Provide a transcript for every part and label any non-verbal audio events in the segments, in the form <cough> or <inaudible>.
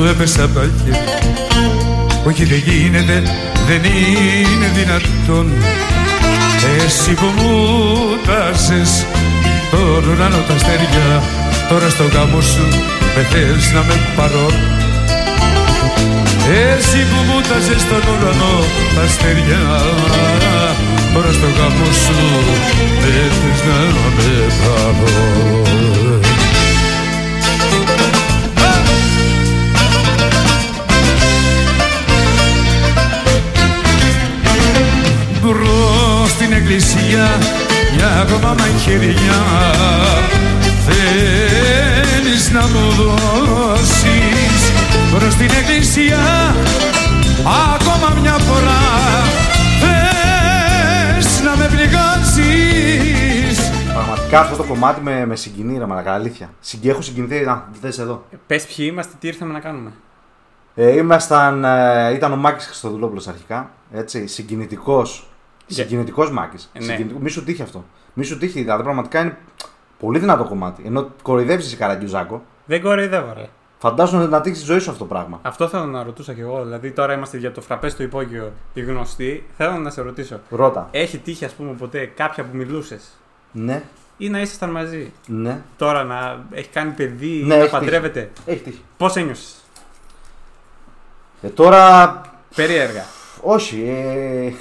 μου έπεσε απ' τα χέρια Όχι δεν γίνεται, δεν είναι δυνατόν. Εσύ που μου τάσες τον ουρανό τα αστέρια Τώρα στο γάμο σου με θες να με παρώ Εσύ που μου τάσες τον ουρανό τα αστέρια. Τώρα στο γάμο σου με θες να με παρώ Μπρος στην εκκλησία μια ακόμα μαχαιριά θέλεις να μου δώσεις προς την εκκλησία ακόμα μια φορά θες να με πληγώσεις Πραγματικά αυτό το κομμάτι με, με συγκινεί, ρε μαλακά, αλήθεια. Συγκ, έχω συγκινηθεί, να, δες εδώ. Πες ποιοι είμαστε, τι ήρθαμε να κάνουμε. Ε, ήμασταν, ε, ήταν ο Μάκης Χριστοδουλόπουλος αρχικά, έτσι, συγκινητικός, Για- συγκινητικός Μάκης. Ε, ναι. Συγκινητικό- Μη σου τύχει αυτό. Μη σου τύχει, δηλαδή πραγματικά είναι πολύ δυνατό κομμάτι. Ενώ κοροϊδεύεις εσύ Καραγκιουζάκο, Δεν κοροϊδεύω, ρε. φαντάζομαι να τύχει τη ζωή σου αυτό το πράγμα. Αυτό θέλω να ρωτούσα κι εγώ. Δηλαδή, τώρα είμαστε για το φραπές στο υπόγειο οι γνωστοί. Θέλω να σε ρωτήσω. Ρώτα. Έχει τύχει, ας πούμε, ποτέ κάποια που μιλούσες; Ναι, ή να ήσασταν μαζί; ναι, Τώρα να έχει κάνει παιδί, Ναι, να έχει παντρεύεται; έχει τύχει. Πώς ένιωσες; Ε, τώρα, Περίεργα. όχι. Ε,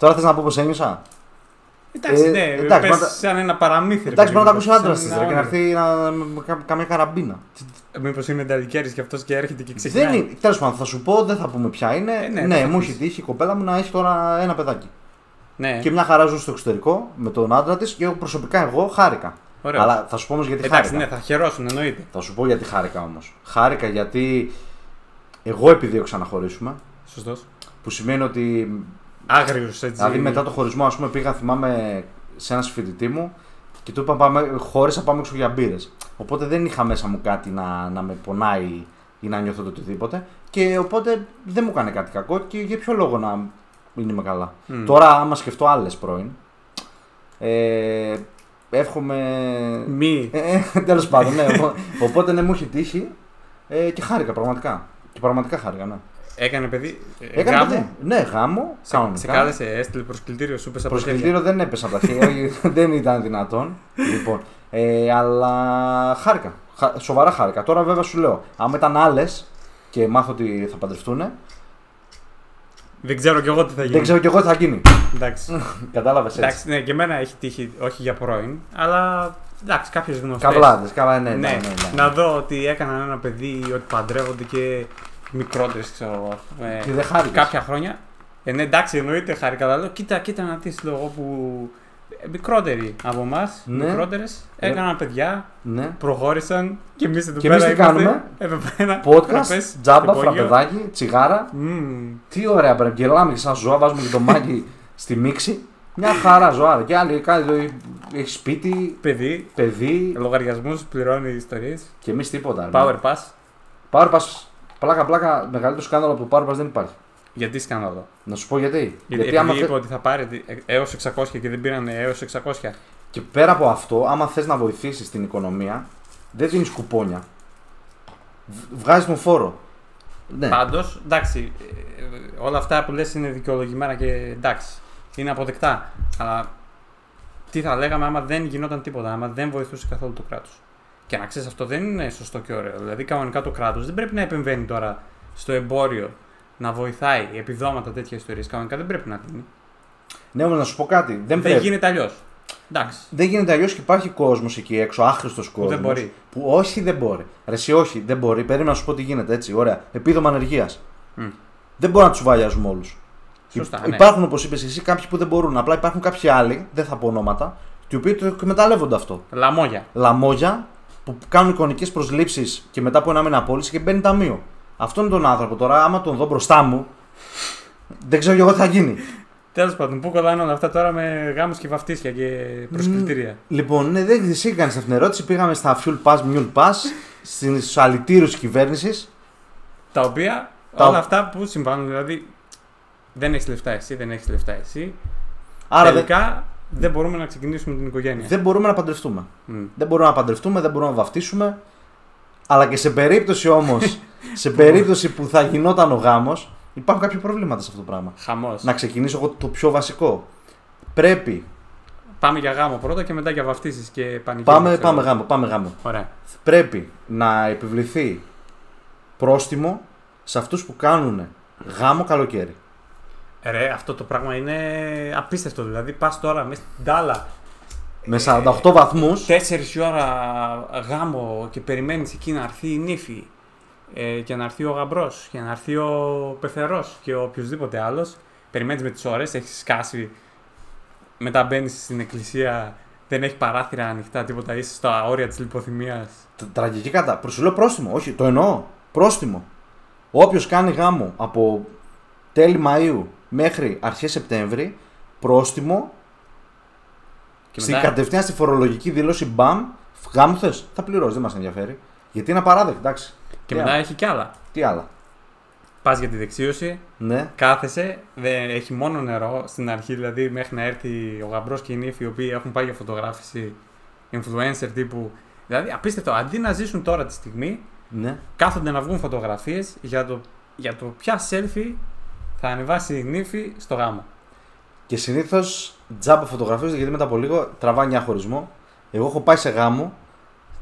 τώρα θες να πω πώς ένιωσα; Εντάξει, Ε, ναι, εντάξει, πες μπορεί να τα- σαν ένα παραμύθι. ρε Εντάξει, παιδί μπορεί να τα μου, ακούσει ο άντρα σαν της ένα και να όνειρο. έρθει να, με κα- καμία καραμπίνα. Μήπως είναι ενταλικέρη και αυτός και έρχεται και ξεκινάει. Δεν είναι. Τέλος πάντων, θα σου πω, δεν θα πούμε ποια είναι. Ε, ναι, ναι, δεν θα μου πεις. έχει τύχει η κοπέλα μου να έχει τώρα ένα παιδάκι. Ναι, Και μια χαρά ζούσε στο εξωτερικό με τον άντρα της και εγώ προσωπικά εγώ χάρηκα. ωραίο. Αλλά θα σου πω όμως γιατί Εντάξει, χάρηκα. ναι, θα χαιρόσουν εννοείται. Θα σου πω γιατί χάρηκα όμως. Χάρηκα γιατί εγώ επιδίωξα να χωρίσουμε. Σωστός. Που σημαίνει ότι. Άγριο έτσι. Δηλαδή μετά το χωρισμό, ας πούμε, πήγα, θυμάμαι, σε ένας φοιτητή μου και του είπα πάμε, χώρισα πάμε έξω για μπύρες. Οπότε δεν είχα μέσα μου κάτι να, να με πονάει ή να νιώθω το οτιδήποτε. Και οπότε δεν μου έκανε κάτι κακό και για ποιο λόγο να μην είμαι καλά. Μμ. Τώρα, άμα σκεφτώ άλλες πρώην. Ε, εύχομαι. Μη. Ε, Τέλος πάντων, ναι. οπό- Οπότε ναι, μου έχει τύχει ε, και χάρηκα πραγματικά. Και πραγματικά χάρηκα, ναι. Έκανε παιδί. ε, Έκανε γάμο; παιδί. Ναι, γάμο. Σε, κανονικά. σε κάλεσε, έστειλε προσκλητήριο, σου πες από τα χέρια. Προσκλητήριο δεν έπεσα από τα χέρια, <laughs> δεν ήταν δυνατόν. Λοιπόν, ε, αλλά χάρηκα. Χα- σοβαρά χάρηκα. Τώρα βέβαια σου λέω, άμα ήταν άλλες και μάθω ότι θα παντρευτούν, Δεν ξέρω κι εγώ τι θα γίνει. δεν ξέρω κι εγώ τι θα γίνει. Εντάξει. <laughs> Κατάλαβες έτσι. εντάξει, ναι, και εμένα έχει τύχει, όχι για πρώην, αλλά εντάξει, κάποιες γνωστές. Καβλάδε, καλά, ναι, ναι, ναι, ναι, ναι. Να δω ότι έκαναν ένα παιδί, ότι παντρεύονται και μικρότερες, ξέρω εγώ. ε, Και δεν χάρηκες. κάποια χρόνια. Ε, ναι, εντάξει, εννοείται χάρηκα, αλλά λέω, κοίτα, κοίτα να δεις λόγω που ε, μικρότεροι από εμάς, Ναι. μικρότερες, έκαναν παιδιά, ναι. προχώρησαν και εμείς εδώ Και πέρα. εμείς τι είμαστε, κάνουμε; Εδώ πέρα. Podcast, τραπέζι, τζάμπα, υπόγειο. φραπεδάκι, τσιγάρα. Μμμ. Τι ωραία, πρέπει γελάμε και σαν ζώα, βάζουμε και το μάκι <laughs> στη μίξη. Μια χαρά ζωάρα. Και άλλοι κάτι έχεις σπίτι, Παιδί, παιδί λογαριασμούς, πληρώνει ιστορίες. και εμείς τίποτα. ρε. Power pass. Power Pass, πλάκα πλάκα, μεγαλύτερο σκάνδαλο από το Power Pass δεν υπάρχει. Γιατί σκάνδαλο; Να σου πω γιατί. Γιατί, γιατί άμα επειδή θε- είπε ότι θα πάρει έως 600 και δεν πήραν έως 600. Και πέρα από αυτό, άμα θες να βοηθήσεις την οικονομία, δεν δίνεις κουπόνια. Βγάζεις τον φόρο. Ναι. Πάντως, εντάξει, ε, ε, όλα αυτά που λες είναι δικαιολογημένα και εντάξει, είναι αποδεκτά. Αλλά τι θα λέγαμε άμα δεν γινόταν τίποτα, άμα δεν βοηθούσε καθόλου το κράτος; Και να ξέρεις, αυτό δεν είναι σωστό και ωραίο. Δηλαδή, κανονικά το κράτος δεν πρέπει να επεμβαίνει τώρα στο εμπόριο, να βοηθάει επιδόματα τέτοια ιστορίε. Κανονικά δεν πρέπει να δίνει. Ναι, όμως να σου πω κάτι. Δεν, Δεν, πρέπει. γίνεται αλλιώς. Εντάξει. Δεν γίνεται αλλιώς και υπάρχει κόσμος εκεί έξω, άχρηστος κόσμο. δεν μπορεί. Που όχι, δεν μπορεί. Ρε, εσύ όχι, δεν μπορεί. Περίμενα να σου πω τι γίνεται έτσι. Ωραία. Επίδομα ανεργίας. Μμ. Δεν μπορεί να τους βαλιάζουμε όλους. Σωστά, ναι. Υπάρχουν, όπως είπες εσύ, κάποιοι που δεν μπορούν. Απλά υπάρχουν κάποιοι άλλοι, δεν θα πω ονόματα, οι οποίοι το εκμεταλλεύονται αυτό. Λαμόγια. Λαμόγια που κάνουν εικονικές προσλήψεις και μετά από ένα μήνα απόλυση και μπαίνει ταμείο. Αυτόν τον άνθρωπο τώρα, άμα τον δω μπροστά μου, δεν ξέρω κι εγώ τι θα γίνει. Τέλος πάντων, πού κολλάνε όλα αυτά τώρα με γάμους και βαφτίσια και προσκλητήρια. Λοιπόν, ναι, δεν εσύ έκανε αυτήν την ερώτηση. Πήγαμε στα Fuel Pass, Mule Pass, στου αλητήρους της κυβέρνησης. Τα οποία Τα- όλα αυτά που συμβάνουν, δηλαδή δεν έχεις λεφτά εσύ, δεν έχεις λεφτά εσύ. Άρα δεν, Τελικά δεν μπορούμε να ξεκινήσουμε την οικογένεια. δεν μπορούμε να παντρευτούμε. Μμ. Δεν μπορούμε να παντρευτούμε, δεν μπορούμε να βαφτίσουμε. Αλλά και σε περίπτωση όμως, <laughs> σε περίπτωση που θα γινόταν ο γάμος, υπάρχουν κάποια προβλήματα σε αυτό το πράγμα. Χαμός. Να ξεκινήσω εγώ το πιο βασικό. Πρέπει. Πάμε για γάμο πρώτα και μετά για βαφτίσεις και πανηγύρια. Πάμε, ξέρω. πάμε γάμο, πάμε γάμο. Ωραία. Πρέπει να επιβληθεί πρόστιμο σε αυτούς που κάνουν γάμο καλοκαίρι. Ρε, αυτό το πράγμα είναι απίστευτο. Δηλαδή, πας τώρα μέσα στην τάλα Με 48 βαθμούς 4 η ώρα γάμο και περιμένεις εκεί να έρθει η νύφη ε, και να έρθει ο γαμπρός και να έρθει ο πεθερός και ο οποιοδήποτε άλλος. Περιμένεις με τις ώρες, έχεις σκάσει. Μετά μπαίνεις στην εκκλησία, δεν έχει παράθυρα ανοιχτά, τίποτα. Είσαι στα όρια της λιποθυμίας. Τ- Τραγική κατά. Προς σου λέω πρόστιμο. Όχι, το εννοώ. Πρόστιμο. Όποιος κάνει γάμο από τέλη Μαΐου μέχρι αρχές Σεπτέμβρη, πρόστιμο Και στην μετά, κατευθείαν στη φορολογική δήλωση μπαμ, γάμο θες, θα πληρώσεις, δεν μας ενδιαφέρει. Γιατί είναι απαράδεκτο, εντάξει. και Τι μετά άλλο; έχει κι άλλα. Τι άλλα; Πας για τη δεξίωση, Ναι. κάθεσαι, δεν έχει μόνο νερό στην αρχή, δηλαδή μέχρι να έρθει ο γαμπρός και η νύφη οι οποίοι έχουν πάει για φωτογράφηση influencer τύπου. Δηλαδή, απίστευτο. Αντί να ζήσουν τώρα τη στιγμή, Ναι. κάθονται να βγουν φωτογραφίες για το, για το ποια selfie θα ανεβάσει η νύφη στο γάμο. Και συνήθως τζάμπα φωτογραφίζονται γιατί μετά από λίγο τραβάει μια χωρισμό. Εγώ έχω πάει σε γάμο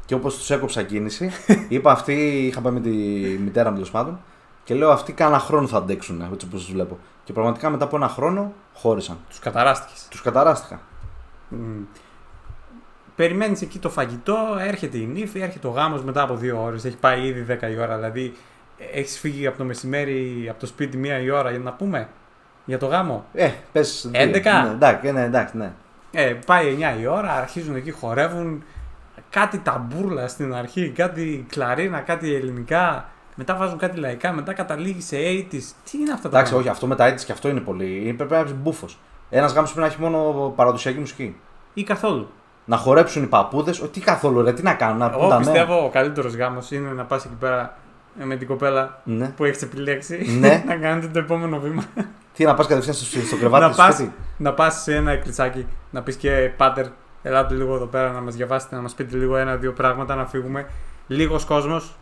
και όπως τους έκοψα κίνηση, <laughs> είπα αυτοί, είχα πάει με τη μητέρα μου τέλος πάντων και λέω αυτοί κάνα χρόνο θα αντέξουν έτσι όπως τους βλέπω. Και πραγματικά μετά από ένα χρόνο χώρισαν. Τους καταράστηκες. Τους καταράστηκα. Περιμένεις εκεί το φαγητό, έρχεται η νύφη, έρχεται ο γάμος μετά από δύο ώρες. Έχει πάει ήδη 10 η ώρα. Δηλαδή, έχεις φύγει από το μεσημέρι από το σπίτι μία η ώρα για να πούμε για το γάμο; Ε, πες. 11. Ναι, εντάξει, ναι, εντάξει, ναι. Ε, πάει 9 η ώρα, αρχίζουν εκεί, χορεύουν. Κάτι ταμπούρλα στην αρχή, κάτι κλαρίνα, κάτι ελληνικά. Μετά βάζουν κάτι λαϊκά, μετά καταλήγει σε 80s. Τι είναι αυτά τα Εντάξει, πράγματα; όχι, αυτό με τα έτσι και αυτό είναι πολύ. είναι- Πρέπει να είσαι μπούφος. Ένας γάμος πρέπει να έχει μόνο παραδοσιακή μουσική. Ή καθόλου. Να χορέψουν οι παππούδες. Τι καθόλου, ρε, τι να κάνουν, να πούν Εγώ τα νέα. πιστεύω ο καλύτερος γάμος είναι να πας εκεί πέρα με την κοπέλα Ναι. που έχεις επιλέξει Ναι. <laughs> να κάνετε το επόμενο βήμα. Τι να πας κατευθείαν στο, στο κρεβάτι να του πα σπίτι. να πας σε ένα εκκλησάκι, να πεις και πάτερ, ελάτε λίγο εδώ πέρα να μας διαβάσετε, να μας πείτε λίγο ένα-δύο πράγματα, να φύγουμε. Λίγος κόσμος,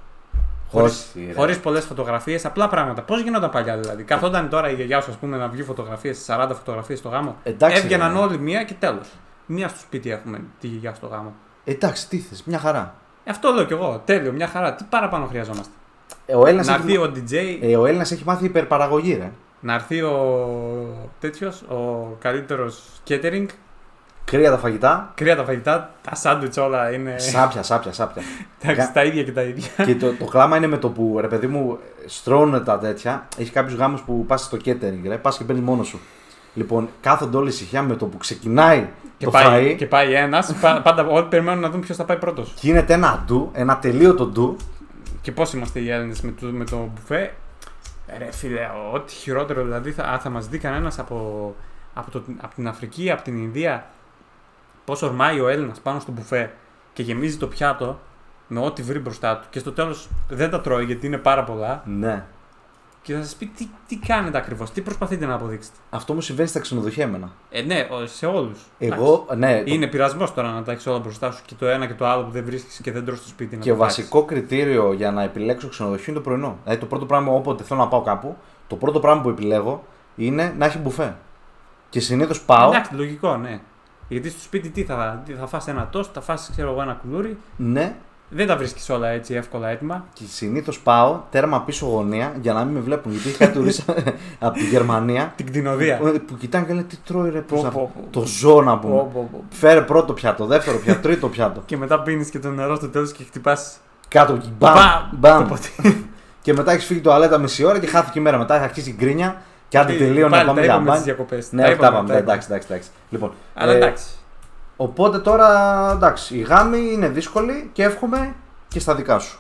Όχι, ρε. χωρίς πολλές φωτογραφίες, απλά πράγματα. Πώς γινόταν παλιά δηλαδή; Καθόταν τώρα η γιαγιά σου, ας πούμε, να βγει φωτογραφίες, 40 φωτογραφίες στο γάμο; Εντάξει, Έβγαιναν ρε. όλοι μία και τέλος. Μία στο σπίτι έχουμε τη γιαγιά στο γάμο. Εντάξει, τι θες, μια χαρά. Ε, Αυτό λέω κι εγώ. Τέλειο, μια χαρά. Τι παραπάνω χρειαζόμαστε; Ε, ο Έλληνας να έρθει έχει, ο DJ, ε, ο Έλληνας έχει μάθει υπερπαραγωγή, ρε. να έρθει ο τέτοιος, ο καλύτερος catering. Κρύα τα φαγητά. Κρύα τα φαγητά, τα σάντουιτς όλα είναι. Σάπια, σάπια, σάπια. <laughs> Εντάξει, τα ίδια και τα ίδια. και το, το κλάμα είναι με το που ρε παιδί μου στρώνουν τα τέτοια. Έχεις κάποιους γάμους που πας στο catering, ρε, πας και παίρνεις μόνο σου. Λοιπόν, κάθονται όλοι ησυχία με το που ξεκινάει Και το πάει, φαΐ. και πάει ένας. Πάντα όλοι περιμένουν να δουν ποιος θα πάει πρώτος. Γίνεται ένα ντου, ένα τελείωτο ντου. Και πώς είμαστε οι Έλληνες με, το- με το μπουφέ. Ρε φίλε, ό,τι χειρότερο δηλαδή θα, αν θα μας δει κανένας από, από, το, από την Αφρική, από την Ινδία, πώς ορμάει ο Έλληνας πάνω στο μπουφέ και γεμίζει το πιάτο με ό,τι βρει μπροστά του και στο τέλος δεν τα τρώει γιατί είναι πάρα πολλά Ναι. Και θα σας πει τι, τι κάνετε ακριβώς, τι προσπαθείτε να αποδείξετε. Αυτό μου συμβαίνει στα ξενοδοχεία εμένα. Ε, ναι, ο- σε όλους. Εγώ, ναι, το- Είναι πειρασμός τώρα να τα έχεις όλα μπροστά σου και το ένα και το άλλο που δεν βρίσκει και δεν τρως στο σπίτι. να και το φάεις. βασικό κριτήριο για να επιλέξω ξενοδοχείο είναι το πρωινό. Δηλαδή το πρώτο πράγμα όποτε θέλω να πάω κάπου, το πρώτο πράγμα που επιλέγω είναι να έχει μπουφέ. Και συνήθως πάω. Εντάξει, λογικό, ναι. Γιατί στο σπίτι τι θα, τι θα φας ένα τόστ, θα φας ξέρω εγώ ένα κουλούρι. Ναι, Δεν τα βρίσκεις όλα έτσι εύκολα έτοιμα. και συνήθως πάω τέρμα πίσω γωνία για να μην με βλέπουν. Γιατί έχει κάτι τουρίστα <laughs> από τη Γερμανία Την κτηνοδία. που, που κοιτάνε και λένε τι τρώει ρε, πώς Πω, να- πω, πω. το ζώο να πούμε. Πω, πω, πω. Φέρε πρώτο πιάτο, δεύτερο πιάτο, τρίτο πιάτο. Και μετά πίνεις και το νερό στο τέλος και χτυπάς. Κάτω εκεί, μπαμ, Μπαμ! μπαμ. Το ποτήρι. <laughs> Και μετά έχεις φύγει το αλέτα μισή ώρα και χάθηκε η μέρα. Μετά έχει αρχίσει η γκρίνια και άντε τελείω να Πάλι πάμε τα για είπαμε μπάνι. στις διακοπές. Ναι, Τα αυτά είπαμε, πάμε. τα Εντάξει, εντάξει, εντάξει. Λοιπόν, Αλλά ε, εντάξει. Οπότε τώρα εντάξει, η γάμη είναι δύσκολη και εύχομαι και στα δικά σου.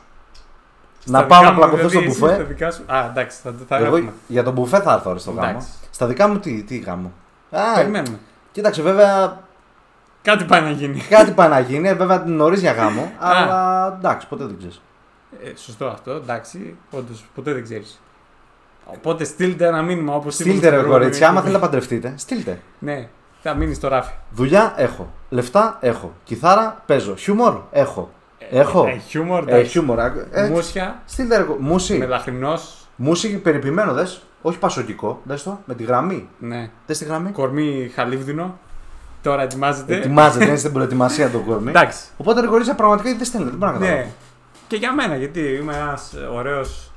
Στα να πάω δικά να μου, πλακωθώ στο δηλαδή, εσύ Στα μπουφέ. δικά σου. Α, εντάξει, θα, θα Εγώ έχουμε. για τον μπουφέ θα έρθω ρε, στο γάμο. Εντάξει. Στα δικά μου τι, τι γάμο. Α, Περιμένουμε. κοίταξε βέβαια Κάτι πάει να γίνει. κάτι πάει να γίνει, βέβαια νωρίς για γάμο, αλλά εντάξει, ποτέ δεν ξέρεις. Ε, σωστό αυτό, εντάξει. Όντως, ποτέ δεν ξέρεις. Οπότε στείλτε ένα μήνυμα όπως Στείλτε ρε κορίτσια, άμα θέλετε να παντρευτείτε, στείλτε. Ναι, θα μείνεις στο ράφι. Δουλειά έχω. Λεφτά έχω. Κιθάρα παίζω. Χιούμορ έχω. Ε, Έχω. Ε, χιούμορ, Ε, εντάξει. χιούμορ. Ε, Μουσια, Στείλτε ρε, κο- Μουσι. με λαχρινό. Μουσι περιποιημένο δες. Όχι πασοκικό. Δες το. Με τη γραμμή. Ναι. Δες τη γραμμή. Κορμί χαλίβδινο. Τώρα ετοιμάζεται. Ετοιμάζεται, <laughs> είναι στην προετοιμασία το κορμί. Εντάξει. Οπότε ρε κορίτσια πραγματικά δεν στέλνετε; Δεν μπορώ να καταλάβω. Ναι. Και για μένα, γιατί είμαι ένας ωραίος.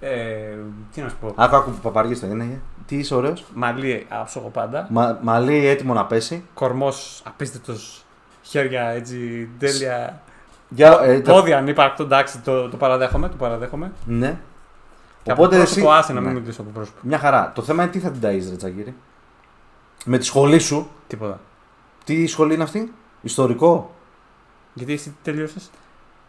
Ε, τι να σου πω. Άκου, άκου που παπαργείς το είναι. Τι είσαι ωραίος. Μαλλί άψογο πάντα. Μα, μαλλί έτοιμο να πέσει. Κορμός απίστευτος. Χέρια έτσι τέλεια. Για, ε, τα- Πόδια ανύπαρκτο, εντάξει, το, το παραδέχομαι. Το παραδέχομαι. Ναι. Και από πρόσωπο, άσε να ναι. μην μιλήσω από πρόσωπο. Μια χαρά. Το θέμα είναι τι θα την ταΐζεις ρε Τσακύρη. Με τη σχολή σου. Τίποτα. Τι σχολή είναι αυτή; Ιστορικό; Γιατί εσύ τελείωσες;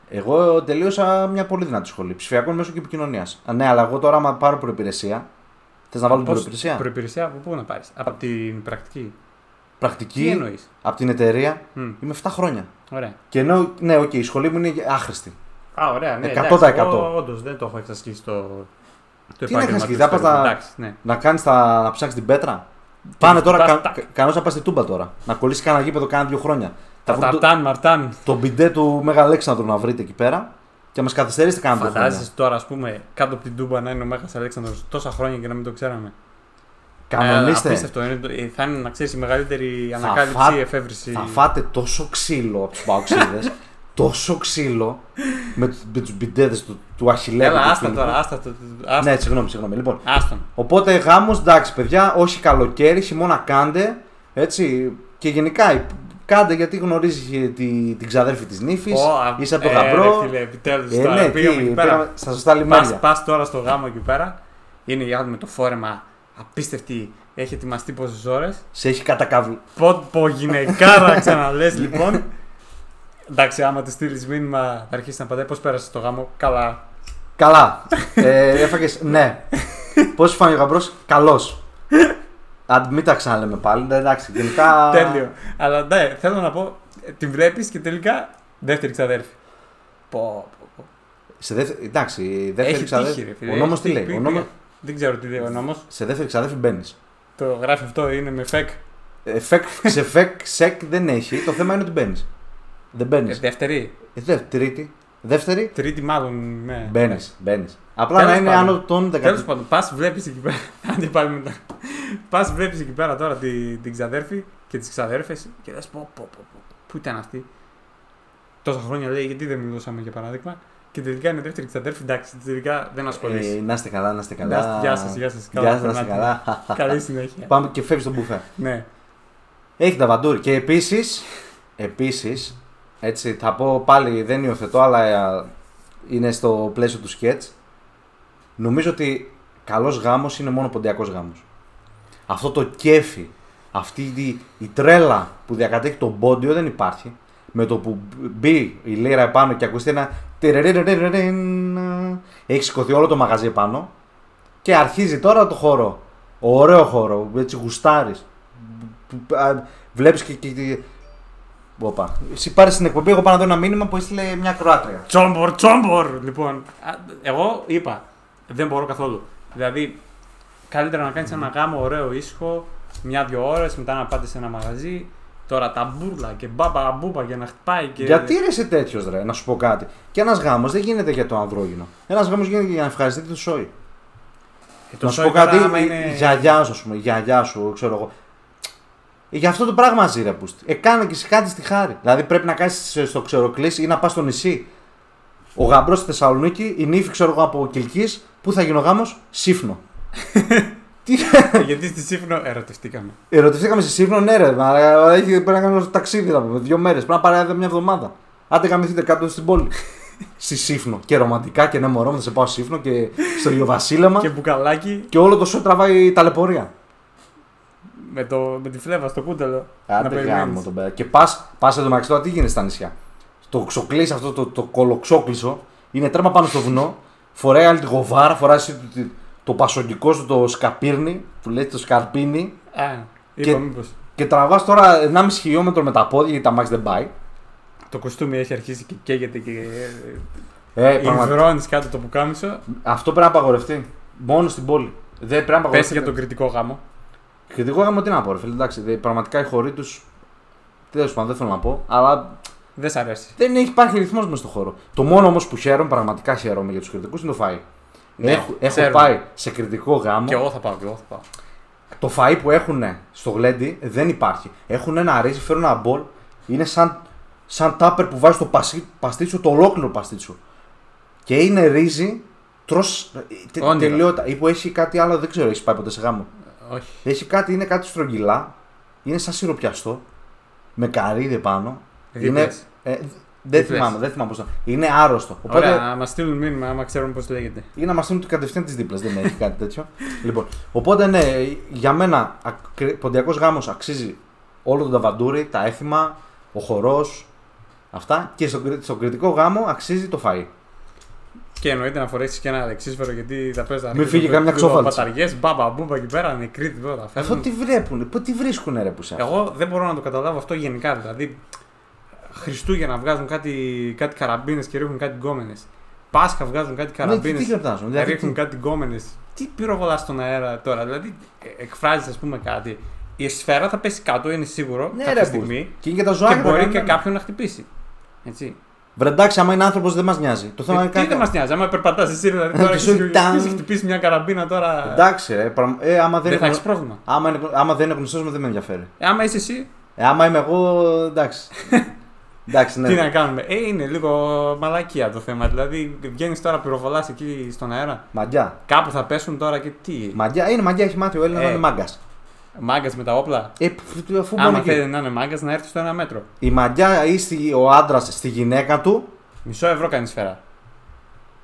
Εγώ τελείωσα μια πολύ δυνατή σχολή. Ψηφιακών μέσων και επικοινωνίας. Ναι, αλλά εγώ τώρα, άμα πάρω προπηρεσία. Θες να βάλω την προπηρεσία. Προπηρεσία από πού να πάρεις; Από την πρακτική. Τι Πρακτική εννοείς; από την εταιρεία είμαι 7 χρόνια. Ωραία. Και ενώ, ναι, οκ, η σχολή μου είναι άχρηστη. Α, ωραία. Ναι, 100%. Όντως δεν το έχω εξασκήσει το. Το Τι να επάγγελμα εξασκήσεις, του θα πας ιστορικού. να- Εντάξει, ναι. Να κάνεις τα... να ψάξεις την πέτρα; Πάνε τώρα, πας, κα... τάκ. κα- κανός να πας στη τούμπα τώρα. Να κολλήσεις κανένα γήπεδο κάνα δύο χρόνια. Θα βρουν το, Ταρτάν, Μαρτάν. το μπιντέ του Μέγα Αλέξανδρου να βρείτε εκεί πέρα και μας καθυστερήσετε κάνα δύο χρόνια. Φαντάζεσαι τώρα, ας πούμε, κάτω από την Τούμπα να είναι ο Μέγας Αλέξανδρος τόσα χρόνια και να μην το ξέραμε. Ε, Κανονίστε. απίστευτο. Είναι, το- ε, θα είναι να ξέρεις η μεγαλύτερη Θα ανακάλυψη φά- εφεύρεση. Θα φάτε τόσο ξύλο από τους παοξίδε. <laughs> τόσο ξύλο με, του- με τους μπιντέδες του, του Αχιλέα. Έλα, και του άστα φίλου. τώρα, άστα το. Άστα. Ναι, συγγνώμη, συγγνώμη. Λοιπόν, Άστον. οπότε γάμος, εντάξει, παιδιά, όχι καλοκαίρι, χειμώνα κάντε. Έτσι. Και γενικά κάντε γιατί γνωρίζεις τη, την ξαδέρφη της νύφης. Ω, α, Είσαι από το ε, γαμπρό. ρε φίλε, επιτέλους, Ε, τώρα ναι, πήγαμε τι, εκεί πέρα. πήγαμε στα σωστά Πας, λιμάνια. πας τώρα στο γάμο εκεί πέρα. Είναι η άλλη με το φόρεμα απίστευτη. Έχει ετοιμαστεί πόσες ώρες. Σε έχει κατακαβλεί. Πω, πω γυναικάρα ξαναλέ λοιπόν. Εντάξει, άμα τη στείλεις μήνυμα, θα αρχίσει να απαντάει πώς πέρασε το γάμο; Καλά. Καλά. ε, Έφαγες. Ναι. Πώς φάνηκε ο γαμπρός, καλός. Αν μην τα ξαναλέμε πάλι. ναι, Εντάξει, γενικά. <laughs> Τέλειο. Αλλά ναι, θέλω να πω, ε, την βλέπεις και τελικά δεύτερη ξαδέρφη. Πω, πω, πω. Σε δεύτερη, εντάξει, η δεύτερη Έχει ξαδέρφη. τύχει, ρε φίλε. Ο νόμος Έχει τι λέει. τύχει. Ο νόμος, Δεν ξέρω τι λέει ο νόμος. σε δεύτερη ξαδέρφη μπαίνεις. Το γράφει αυτό, είναι με φεκ. Ε, φεκ, σε φεκ, σεκ δεν έχει. Το θέμα είναι ότι μπαίνεις. Δεν μπαίνεις. Ε, δεύτερη. Ε, δε, τρίτη. Δεύτερη, Τρίτη, μάλλον. Ναι. μπαίνεις. Μπαίνεις. Απλά Τέλος να είναι πάντων. άνω των 10. Τέλος πάντων, πας βλέπεις εκεί πέρα. <laughs> Άντε πάλι μετά. Πας βλέπεις εκεί πέρα τώρα τη, την ξαδέρφη και τις ξαδέρφες και λες πω, πω, πω, πω. Πού ήταν αυτή; Τόσα χρόνια λέει, γιατί δεν μιλούσαμε για παράδειγμα; Και τελικά είναι δεύτερη ξαδέρφη. Εντάξει, τελικά δεν ασχολείσαι. Ε, να είστε καλά, να είστε καλά. Γεια σας, γεια σας. Γεια σας, να είστε καλά. <laughs> Καλή συνέχεια. Πάμε και φεύγεις στο μπουφέ. ναι. Έχει τα βαντούρι. Και επίσης, επίσης, έτσι θα πω πάλι δεν υιοθετώ, αλλά ε, είναι στο πλαίσιο του σκέτς. Νομίζω ότι καλός γάμος είναι μόνο ποντιακός γάμος. Αυτό το κέφι, αυτή η, η τρέλα που διακατέχει τον πόντιο δεν υπάρχει. Με το που μπει η λίρα επάνω και ακουστεί ένα τερερερερερερεν, έχει σηκωθεί όλο το μαγαζί επάνω και αρχίζει τώρα το χώρο. Ωραίο χώρο, έτσι γουστάρεις. Βλέπει και. και, και... Όπα. Εσύ πάρει στην εκπομπή, εγώ πάω να δω ένα μήνυμα που έστειλε μια Κροάτρια. Τσόμπορ, τσόμπορ! Λοιπόν, α, εγώ είπα, δεν μπορώ καθόλου. Δηλαδή, καλύτερα να κάνεις ένα γάμο ωραίο, ήσυχο, μια-δυο ώρες, μετά να πάτε σε ένα μαγαζί. Τώρα τα μπουρλα και μπάμπα μπούμπα για να χτυπάει και. Γιατί ρε είσαι τέτοιος, ρε, να σου πω κάτι. Και ένας γάμος δεν γίνεται για το ανδρόγυνο. Ένας γάμος γίνεται για να ευχαριστείτε το σόι. Ε, το να σου σόι πω κάτι, τώρα, άμα η είναι... γιαγιά σου, ας πούμε, η γιαγιά σου, ξέρω εγώ. Ε, Γι' αυτό το πράγμα ζει ρε πούστη. Ε, κάνε και εσύ κάτι στη χάρη. Δηλαδή πρέπει να κάνεις στο ξεροκλήσι ή να πας στο νησί. Ο γαμπρός στη Θεσσαλονίκη, η νύφη, ξέρω εγώ από Κυλκής, πού θα γίνει ο γάμος, σύφνο. Τι, Γιατί στη Σύφνο ερωτευτήκαμε. Ερωτηθήκαμε στη Σύφνο, ναι, ρε. Μα, ε, έχει, πρέπει να κάνουμε ταξίδι θα πούμε, δύο μέρες. Πρέπει να πάρει μια εβδομάδα. Άντε γαμηθείτε κάτω στην πόλη. <laughs> στη Σύφνο. Και ρομαντικά και ναι, μωρό, μου, θα σε πάω Σύφνο και στο Ιωβασίλεμα. Και <laughs> και... μπουκαλάκι όλο το σο τραβάει ταλαιπωρία. με, το, με τη φλέβα στο κούτελο. να Άντε περιμένεις. γάμο τον πέρα. Και πα πας εδώ μεταξύ τώρα τι γίνεται στα νησιά. Το ξοκλείς αυτό το, το κολοξόκλισο είναι τρέμα πάνω στο βουνό. Φοράει άλλη τη γοβάρα, φοράει εσύ το, το, το πασογικό σου το σκαπίρνι που λέει το σκαρπίνι. Α, Και- είπα μήπως. Και τραβάς τώρα 1,5 χιλιόμετρο με τα πόδια γιατί τα μάξι δεν πάει. Το κοστούμι έχει αρχίσει και καίγεται και Ε, ε, πραγματικά. υδρώνεις κάτω το πουκάμισο. Αυτό πρέπει να απαγορευτεί. Μόνο στην πόλη. Δεν πρέπει να Πες απαγορευτεί. για τον κριτικό γάμο. Κριτικό γάμο τι να πω, ρε φίλε. Εντάξει, δε, πραγματικά οι χωροί του. Τέλος πάντων, δεν θέλω να πω. Αλλά Δεν σ' αρέσει. Δεν έχει υπάρχει ρυθμός μέσα στο χώρο. Το μόνο όμως που χαίρομαι, πραγματικά χαίρομαι για τους κριτικούς είναι το φαΐ. Ναι, έχω έχω ξέρουμε. πάει σε κριτικό γάμο. Και εγώ θα πάω, και εγώ θα πάω. Το φαΐ που έχουν στο γλέντι δεν υπάρχει. Έχουν ένα ρύζι, φέρουν ένα μπολ. Είναι σαν, σαν τάπερ που βάζει το πασί, παστίτσιο, το ολόκληρο παστίτσιο. Και είναι ρύζι, τρως τε, Όνειρο. τελειότητα. Ή που έχει κάτι άλλο, δεν ξέρω, έχει πάει ποτέ σε γάμο. Όχι. Έχει κάτι, είναι κάτι στρογγυλά. Είναι σαν σιροπιαστό. Με καρύδι πάνω. Είναι, Δίπλες. ε, δεν Δίπλες. θυμάμαι, δεν θυμάμαι πώς το. Είναι άρρωστο. Οπότε Ωραία, να μας στείλουν μήνυμα άμα ξέρουν πώς λέγεται. ή να μας στείλουν κατευθείαν τις δίπλες. Δεν έχει κάτι τέτοιο. <laughs> λοιπόν, οπότε ναι, για μένα ποντιακός γάμος αξίζει όλο το ταβαντούρι, τα έθιμα, ο χορός, αυτά. Και στον, κρι- στον κριτικό γάμο αξίζει το φαΐ. Και εννοείται να φορέσεις και ένα αλεξίσφαιρο γιατί θα παίζει Μην φύγει καμιά ξόφαλτσα. Παταριές, μπάμπα, μπούμπα εκεί πέρα, νεκροί τίποτα. Αυτό Φεύγουν. τι βλέπουν, πού- τι βρίσκουν ρε που σε. Εγώ δεν μπορώ να το καταλάβω αυτό γενικά. Δηλαδή, Χριστούγεννα βγάζουν κάτι, κάτι καραμπίνες και ρίχνουν κάτι γκόμενες. Πάσχα βγάζουν κάτι Ναι, τι, καραμπίνες. τι γιορτάζουν. Δηλαδή, ρίχνουν τι- κάτι γκόμενες. Τι πυροβολά στον αέρα τώρα. Δηλαδή, εκφράζεις, ας πούμε, κάτι. Η σφαίρα θα πέσει κάτω, είναι σίγουρο, Ναι, κάποια ρε, στιγμή. Και είναι και τα Και ζωάκια. μπορεί τα και κάνουν. κάποιον να χτυπήσει. Έτσι. Βρε εντάξει, άμα είναι άνθρωπος δεν μας νοιάζει. Το θέμα Ε, είναι τι κάτι. δεν μας νοιάζει, άμα περπατάς εσύ, δηλαδή τώρα Και έχεις- σου έχεις τάν. χτυπήσει μια καραμπίνα τώρα. Εντάξει, ρε, πραγμα- ε, άμα δεν, δεν θα είναι έχεις πρόβλημα. άμα, είναι, άμα δεν είναι γνωστό μου δεν με ενδιαφέρει. Ε, άμα είσαι εσύ, Ε, άμα είμαι εγώ, εντάξει. <laughs> εντάξει, ναι. τι να κάνουμε. Ε, είναι λίγο μαλακία το θέμα. Δηλαδή, βγαίνεις τώρα πυροβολάς εκεί στον αέρα. Μαγιά. Κάπου θα πέσουν τώρα και τι; Μαγιά, είναι μαγιά, έχει μάθει ο Έλληνας Ε. να είναι μάγκας. Μάγκας με τα όπλα; Ε, π- π- αφού μπορεί Άμα εκεί. θέλει να είναι μάγκας, να έρθει στο ένα μέτρο. Η μαγιά ή στη- ο άντρας στη γυναίκα του. Μισό ευρώ κάνει σφαίρα.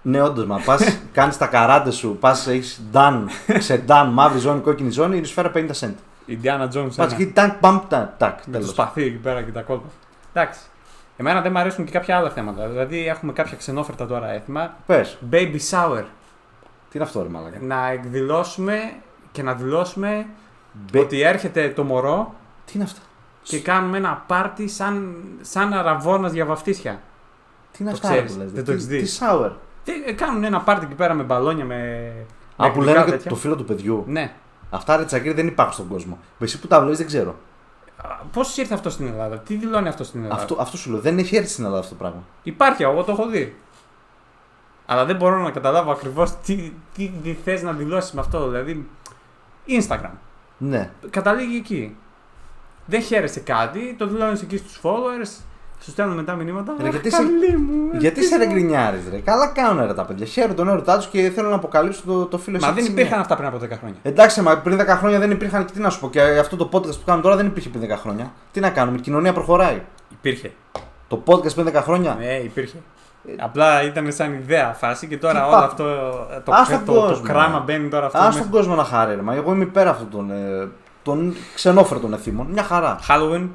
Ναι, όντως, μα πας, <laughs> κάνεις τα καράντε σου, πας, έχεις ντάν, σε ντάν, μαύρη ζώνη, κόκκινη ζώνη, η σφαίρα 50 cent. Η Diana Jones. Πας ένα. εκεί, τάκ, μπαμ, τάκ, τάκ, Με το τέλος. σπαθί εκεί πέρα και τα κόλπα. Εντάξει. Εμένα δεν μου αρέσουν και κάποια άλλα θέματα. Δηλαδή, έχουμε κάποια ξενόφερτα τώρα έθιμα. Πες, Baby shower. τι είναι αυτό, ρε Μαλακά. Να εκδηλώσουμε και να δηλώσουμε Μπε- ότι έρχεται το μωρό Τι είναι αυτό; και κάνουμε ένα πάρτι σαν, σαν αραβώνας για βαφτίσια. Τι είναι Το αυτά, ρε, ξέρεις, που λες, δεν τι- το έχεις δει. Τι σάουερ. Τι, ε, κάνουν ένα πάρτι εκεί πέρα με μπαλόνια, με. με Α, που γλυκά λένε και τέτοια. το φίλο του παιδιού. Ναι. Αυτά ρε τσακίρι δεν υπάρχουν στον κόσμο. Εσύ που τα βλέπεις δεν ξέρω. Πώς ήρθε αυτό στην Ελλάδα, τι δηλώνει αυτό στην Ελλάδα; Αυτό, αυτό σου λέω. Δεν έχει έρθει στην Ελλάδα αυτό το πράγμα. Υπάρχει, εγώ το έχω δει. Αλλά δεν μπορώ να καταλάβω ακριβώς τι, τι, τι θες να δηλώσεις με αυτό. Δηλαδή, Instagram. Ναι. Καταλήγει εκεί. Δεν χαίρεσαι κάτι, το δηλώνεις εκεί στους followers, σου στέλνουν μετά μηνύματα. Ρε, «Αχ, γιατί σε- καλή μου, Γιατί τι σε μου». ρε γκρινιάρης, ρε. Καλά κάνουν ρε τα παιδιά. Χαίρουν τον έρωτά τους και θέλουν να αποκαλύψουν το, το φίλο Μα εσύ δεν της υπήρχαν είναι. αυτά πριν από 10 χρόνια. Εντάξει, μα πριν 10 χρόνια δεν υπήρχαν και τι να σου πω. Και αυτό το podcast που κάνουμε τώρα δεν υπήρχε πριν 10 χρόνια. Τι να κάνουμε, η κοινωνία προχωράει. Υπήρχε. Το podcast πριν 10 χρόνια. Ναι, υπήρχε. Απλά ήταν σαν ιδέα φάση και τώρα Τι όλο πά- αυτό το, Ας το, τον το, το κόσμο. κράμα μπαίνει τώρα αυτό. Α μέσα. τον κόσμο να χαρεί, ρε. Μα εγώ είμαι υπέρ αυτών των, ε, των ξενόφερτων εθήμων. Μια χαρά. Halloween.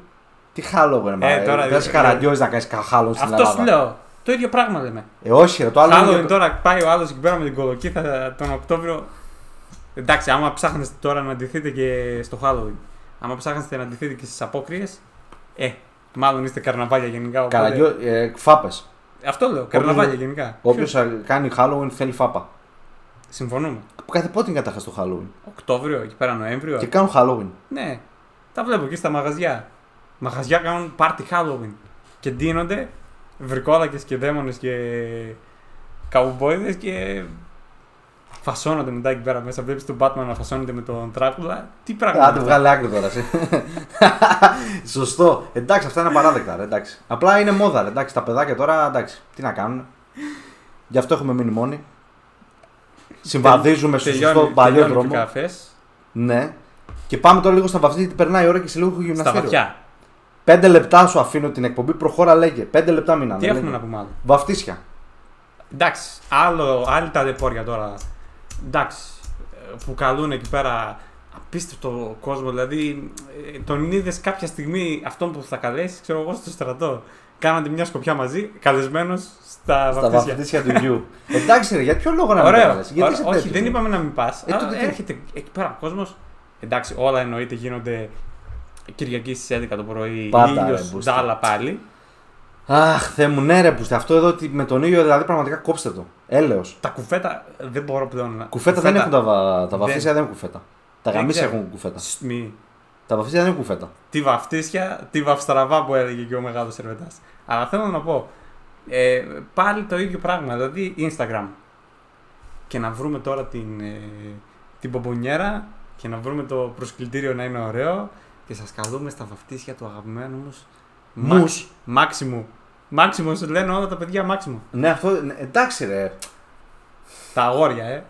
Τι χάλο, ρε. Μα, Ε, τώρα, δεν είσαι ε, καραγκιόζη να κάνεις χάλο στην Αυτός Ελλάδα. σου λέω. Το ίδιο πράγμα λέμε. Ε, όχι, ρε. Το άλλο είναι Halloween για- τώρα πάει ο άλλος εκεί πέρα με την κολοκύθα τον Οκτώβριο. Εντάξει, άμα ψάχνεστε τώρα να αντιθείτε και στο Halloween, άμα ψάχνεστε να αντιθείτε και στις απόκριες, ε, μάλλον είστε καρναβάλια γενικά. Οπότε... Καραγκιό, ε, φάπες. Αυτό λέω, καρναβάλια γενικά. Όποιος Ποιος; κάνει Halloween θέλει φάπα. Συμφωνούμε. Που κάθε πότε είναι καταρχά το Halloween; Οκτώβριο, εκεί πέρα Νοέμβριο. Και κάνουν Halloween. Ναι, τα βλέπω και στα μαγαζιά. Μαγαζιά κάνουν party Halloween και ντύνονται βρικόλακες και δαίμονες και καουμπόιδες και φασώνονται μετά εκεί πέρα μέσα. Βλέπεις τον Batman να φασώνεται με τον Τράκουλα. Τι πράγμα. Άντε, βγάλε άκρη τώρα. εσύ. <laughs> Σωστό. Εντάξει, αυτά είναι απαράδεκτα. Ρε, εντάξει. Απλά είναι μόδα. Ρε, εντάξει, τα παιδάκια τώρα εντάξει. Τι να κάνουν. Γι' αυτό έχουμε μείνει μόνοι. Συμβαδίζουμε στο Τελειώνει, σωστό παλιό τελειώνει και ο δρόμο. καφές Ναι. Και πάμε τώρα λίγο στα βαθιά γιατί περνάει η ώρα και σε λίγο έχω στα γυμναστήριο. βαθιά. Πέντε λεπτά σου αφήνω την εκπομπή. Προχώρα, λέγε. Πέντε λεπτά μείνανε. Τι λέγε. έχουμε να πούμε άλλο; Βαφτίσια. Εντάξει, άλλο, άλλη ταλαιπώρια τώρα. Εντάξει, ε, που καλούν εκεί πέρα απίστευτο κόσμο. Δηλαδή, ε, τον είδες κάποια στιγμή αυτόν που θα καλέσεις, ξέρω εγώ, στο στρατό. Κάνατε μια σκοπιά μαζί, καλεσμένος στα, Στα βαφτίσια. βαφτίσια του γιου. <laughs> Εντάξει, ρε, για ποιο λόγο να μην Ωραίο. καλέσεις; Γιατί Ωραίο. είσαι Όχι, τέτοιος, δεν ρε. είπαμε να μην πας. Ε, τότε τι- έρχεται εκεί πέρα ο κόσμος. Εντάξει, όλα εννοείται γίνονται Κυριακή στις 11 το πρωί. Πάντα, ήλιος, ρε, μπούστα. ντάλα πάλι. Αχ, θε μου, ναι, ρε, πουστε. Αυτό εδώ ότι με τον ήλιο δηλαδή πραγματικά κόψτε το. Έλεος. Τα κουφέτα δεν μπορώ πλέον να. Κουφέτα, δεν έχουν τα, βα... τα βαφτίσια, δεν έχουν κουφέτα. Τα Δεν γαμίσια ξέρω. έχουν κουφέτα. Σ, Μη. Τα βαφτίσια δεν είναι κουφέτα. Τη βαφτίσια, τη βαφστραβά που έλεγε και ο μεγάλος Ερβετά. Αλλά θέλω να πω. Ε, πάλι το ίδιο πράγμα, δηλαδή Instagram. Και να βρούμε τώρα την, ε, την πομπονιέρα και να βρούμε το προσκλητήριο να είναι ωραίο και σας καλούμε στα βαφτίσια του αγαπημένου μους. Μους. Μάξιμου. Μάξιμου, σου λένε όλα τα παιδιά Μάξιμου. Ναι, αυτό. ναι, εντάξει, ρε. Τα αγόρια, ε.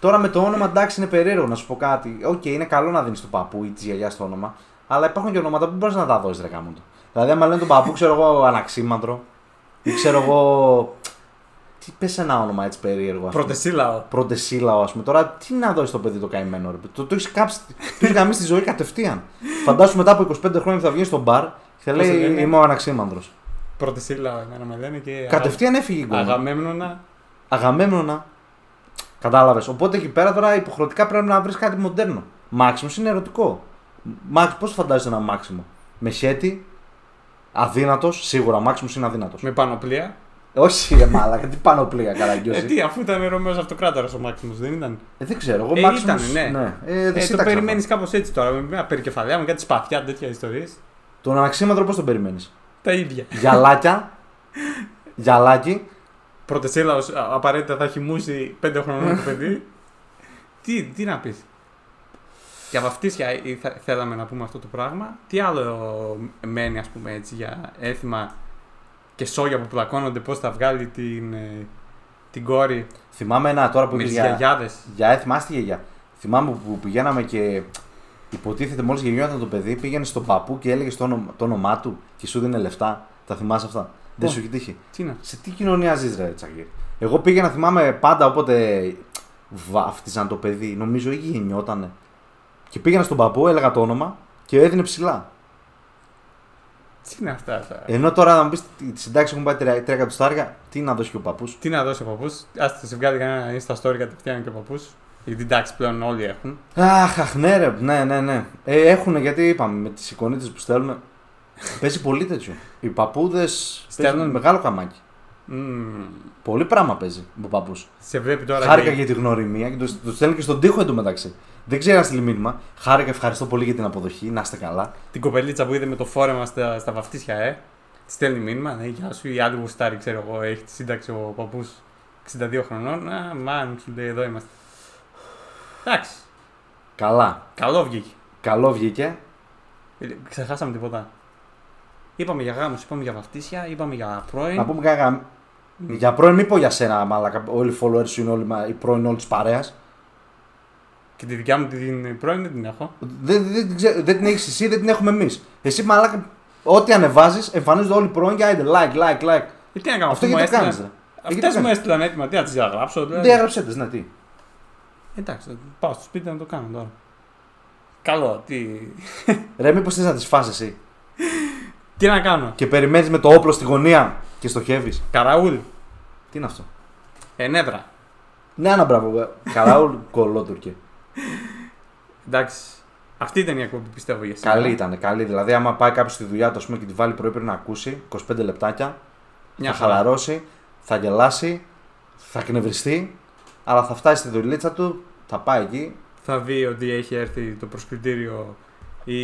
Τώρα με το όνομα εντάξει είναι περίεργο να σου πω κάτι. Οκ, είναι καλό να δίνεις τον παππού ή της γιαγιάς το όνομα. Αλλά υπάρχουν και ονόματα που μπορείς να τα δώσεις ρε γαμώτο. Δηλαδή, άμα λένε τον παππού, ξέρω εγώ, Αναξίμανδρο. Ή ξέρω εγώ. Τι πες ένα όνομα έτσι περίεργο. ας πούμε. Πρωτεσίλαο. Πρωτεσίλαο, ας πούμε. Τώρα τι να δώσεις το παιδί το καημένο, ρε. Το, το έχεις κάψει. Το έχεις γαμήσει τη ζωή κατευθείαν. Φαντάσου μετά από 25 χρόνια που θα βγεις στο μπαρ και θα Πώς το λέει λένε; Είμαι ο Αναξίμανδρος. Πρωτεσίλαο, εμένα με λένε και. Κατευθείαν έφυγε η γκόμενα. Αγαμέμνονα. Αγαμέμνονα. Κατάλαβες. Οπότε εκεί πέρα τώρα υποχρεωτικά πρέπει να βρεις κάτι μοντέρνο. Μάξιμος είναι ερωτικό. Μάξ, πώς φαντάζεσαι ένα μάξιμο; Με χέτι, αδύνατος, σίγουρα μάξιμος είναι αδύνατος. Με πανοπλία. Όχι, ρε μάλακα, τι πανοπλία Ε, καραγκιόζη. τι, αφού ήταν Ρωμαίο Αυτοκράτορας ο Μάξιμο, δεν ήταν; Ε, δεν ξέρω, εγώ Ε, μάξιμος, ήτανε, ναι. Ε, δεν Ε, το σύνταξα περιμένεις αυτό. κάπως έτσι τώρα, με μια περικεφαλαία, με κάτι σπαθιά, τέτοια ιστορίες. Τον αναξίμαντρο πώς τον περιμένεις; Τα ίδια. Γυαλάκια. Γυαλάκι. Πρωτεσίλαο απαραίτητα θα έχει μούσει 5 χρονών το παιδί. τι, τι να πεις. Για βαφτίσια ε, θα- θέλαμε να πούμε αυτό το πράγμα. Τι άλλο μένει, ας πούμε έτσι, για έθιμα και σόγια που πλακώνονται, πώς θα βγάλει την, ε, την κόρη Θυμάμαι ένα τώρα που με είπε τις για. γιαγιάδες. Για ε, θυμάστε γιαγιά. Θυμάμαι που πηγαίναμε και υποτίθεται μόλις γεννιόταν το παιδί, πήγαινε στον παππού και έλεγε το, όνομα, το όνομά του και σου δίνει λεφτά. Τα θυμάσαι αυτά; Δεν Πού; σου έχει τύχει; Τι να. Σε τι κοινωνία ζεις, ρε Τσακίρ. Εγώ πήγαινα, θυμάμαι πάντα όποτε βάφτιζαν το παιδί, νομίζω ή γεννιότανε. Και πήγαινα στον παππού, έλεγα το όνομα και έδινε ψηλά. Τι είναι αυτά. αυτά; Ενώ τώρα να μου πεις τη συντάξη έχουν πάει 3 εκατοστάρια, τι να δώσει και ο παππούς; Τι να δώσει ο παππούς; Α σε βγάλει κανένα Insta story κατευθείαν και ο παππούς. Γιατί εντάξει πλέον όλοι έχουν. Αχ, αχ, ναι, ρε, ναι, ναι, ναι. Ε, έχουν γιατί είπαμε με τις εικονίτες που στέλνουν. <laughs> παίζει πολύ τέτοιο. Οι παππούδες Στέλνουν. στέλνουν μεγάλο καμάκι. Μμμ. Πολύ πράγμα παίζει ο παππούς. Σε βλέπει τώρα. Χάρηκα και- για τη γνωριμία και το, το στέλνει και στον τοίχο εντωμεταξύ. Δεν ξέρει να στείλει μήνυμα. Χάρηκα, ευχαριστώ πολύ για την αποδοχή. Να είστε καλά. Την κοπελίτσα που είδε με το φόρεμα στα, στα βαφτίσια, ε. Τη στέλνει μήνυμα, ναι, γεια σου. Η άλλη γουστάρι, ξέρω εγώ, έχει τη σύνταξη ο παππούς 62 χρονών. Α, μαν, σου λέει, εδώ είμαστε. Εντάξει, Καλά. καλό βγήκε. Καλό βγήκε. Ε, Ξεχάσαμε τίποτα. Είπαμε για γάμους, είπαμε για βαφτίσια, είπαμε για πρώην. Να πούμε κάκα. Για πρώην, μην πω για σένα, μαλακα. Όλοι οι followers σου είναι όλοι, μα- οι πρώην όλη της παρέας. Και τη δικιά μου την πρώην δεν την έχω. Δεν, δεν, δεν, ξέ- δεν την έχεις εσύ, δεν την έχουμε εμείς. Εσύ, μαλάκα, ό,τι ανεβάζεις, εμφανίζονται όλοι οι πρώην και άιντε like, like, like. Ε, τι να κάνω, Αυτό αφού μου γιατί το κάνεις, έστειλαν. ρε; Γιατί Αυτές το μου κάνεις; έστειλαν έτοιμα, τι να τις διαγράψω. δηλαδή. Δεν έγραψε ναι, τι; Εντάξει, πάω στο σπίτι να το κάνω τώρα. Καλό, τι. Ρε, μήπως θες να τις φας εσύ; τι να κάνω; Και περιμένεις με το όπλο στη γωνία; Και στοχεύεις. Καραούλ, Τι είναι αυτό; ενέδρα. Ναι, ένα μπράβο. ε. Καράουλ κολότουρκε. Εντάξει. Αυτή ήταν η εκπομπή πιστεύω για σήμερα. Καλή ήταν, καλή. Δηλαδή, άμα πάει κάποιος στη δουλειά του ας πούμε, και τη βάλει πρωί πριν να ακούσει 25 λεπτάκια, Μια θα χαρά. χαλαρώσει, θα γελάσει, θα κνευριστεί, αλλά θα φτάσει στη δουλίτσα του, θα πάει εκεί. Θα δει ότι έχει έρθει το προσκλητήριο ή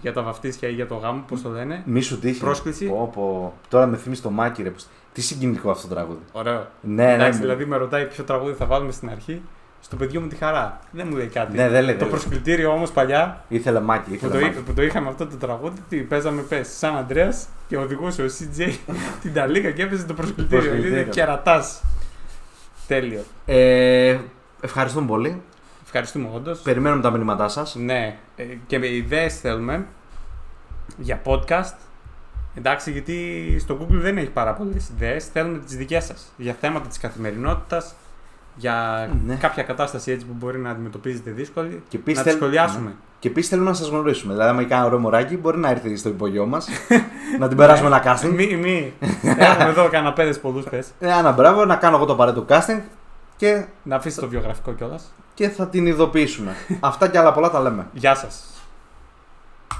για τα βαφτίσια ή για το γάμο, πώς το λένε. Μη σου τύχει. Πρόσκληση. Πω, πω. Τώρα με θυμίζει το μάκι, ρε. Τι συγκινητικό αυτό το τραγούδι. Ωραίο. Ναι, Εντάξει, ναι. δηλαδή με ρωτάει ποιο τραγούδι θα βάλουμε στην αρχή. Στο παιδιό μου τη χαρά. Δεν μου λέει κάτι. Ναι, δεν λέει. το δεν λέει. προσκλητήριο όμως παλιά Ήθελε μάκι, που ήθελε το, μάκι. εί- που το είχαμε αυτό το τραγούδι, τι παίζαμε πες σαν Αντρέας και οδηγούσε ο CJ <laughs> την Ταλίκα και έπαιζε το προσκλητήριο. Προσκλητήριο. Είναι κερατάς. Τέλειο. Ε, ευχαριστούμε πολύ. Ευχαριστούμε όντως. Περιμένουμε τα μηνύματά σας. Ναι, ε, και με ιδέες θέλουμε για podcast. Εντάξει, γιατί στο Google δεν έχει πάρα πολλές ιδέες. Θέλουμε τις δικές σας για θέματα της καθημερινότητας, για Ναι. κάποια κατάσταση έτσι που μπορεί να αντιμετωπίζετε δύσκολη. Και να επίσης τη σχολιάσουμε. Και επίσης θέλουμε να σας γνωρίσουμε. Δηλαδή, άμα κάνει ωραίο μωράκι, μπορεί να έρθει στο υπογειό μας, <laughs> να την περάσουμε ένα casting. Μη, μη. <laughs> Έχουμε εδώ καναπέδε πολλούς πες. Ε, Ένα μπράβο, να κάνω εγώ το απαραίτητο casting και, Να αφήσεις το βιογραφικό κιόλας. Και θα την ειδοποιήσουμε. Αυτά και άλλα πολλά τα λέμε. Γεια σας.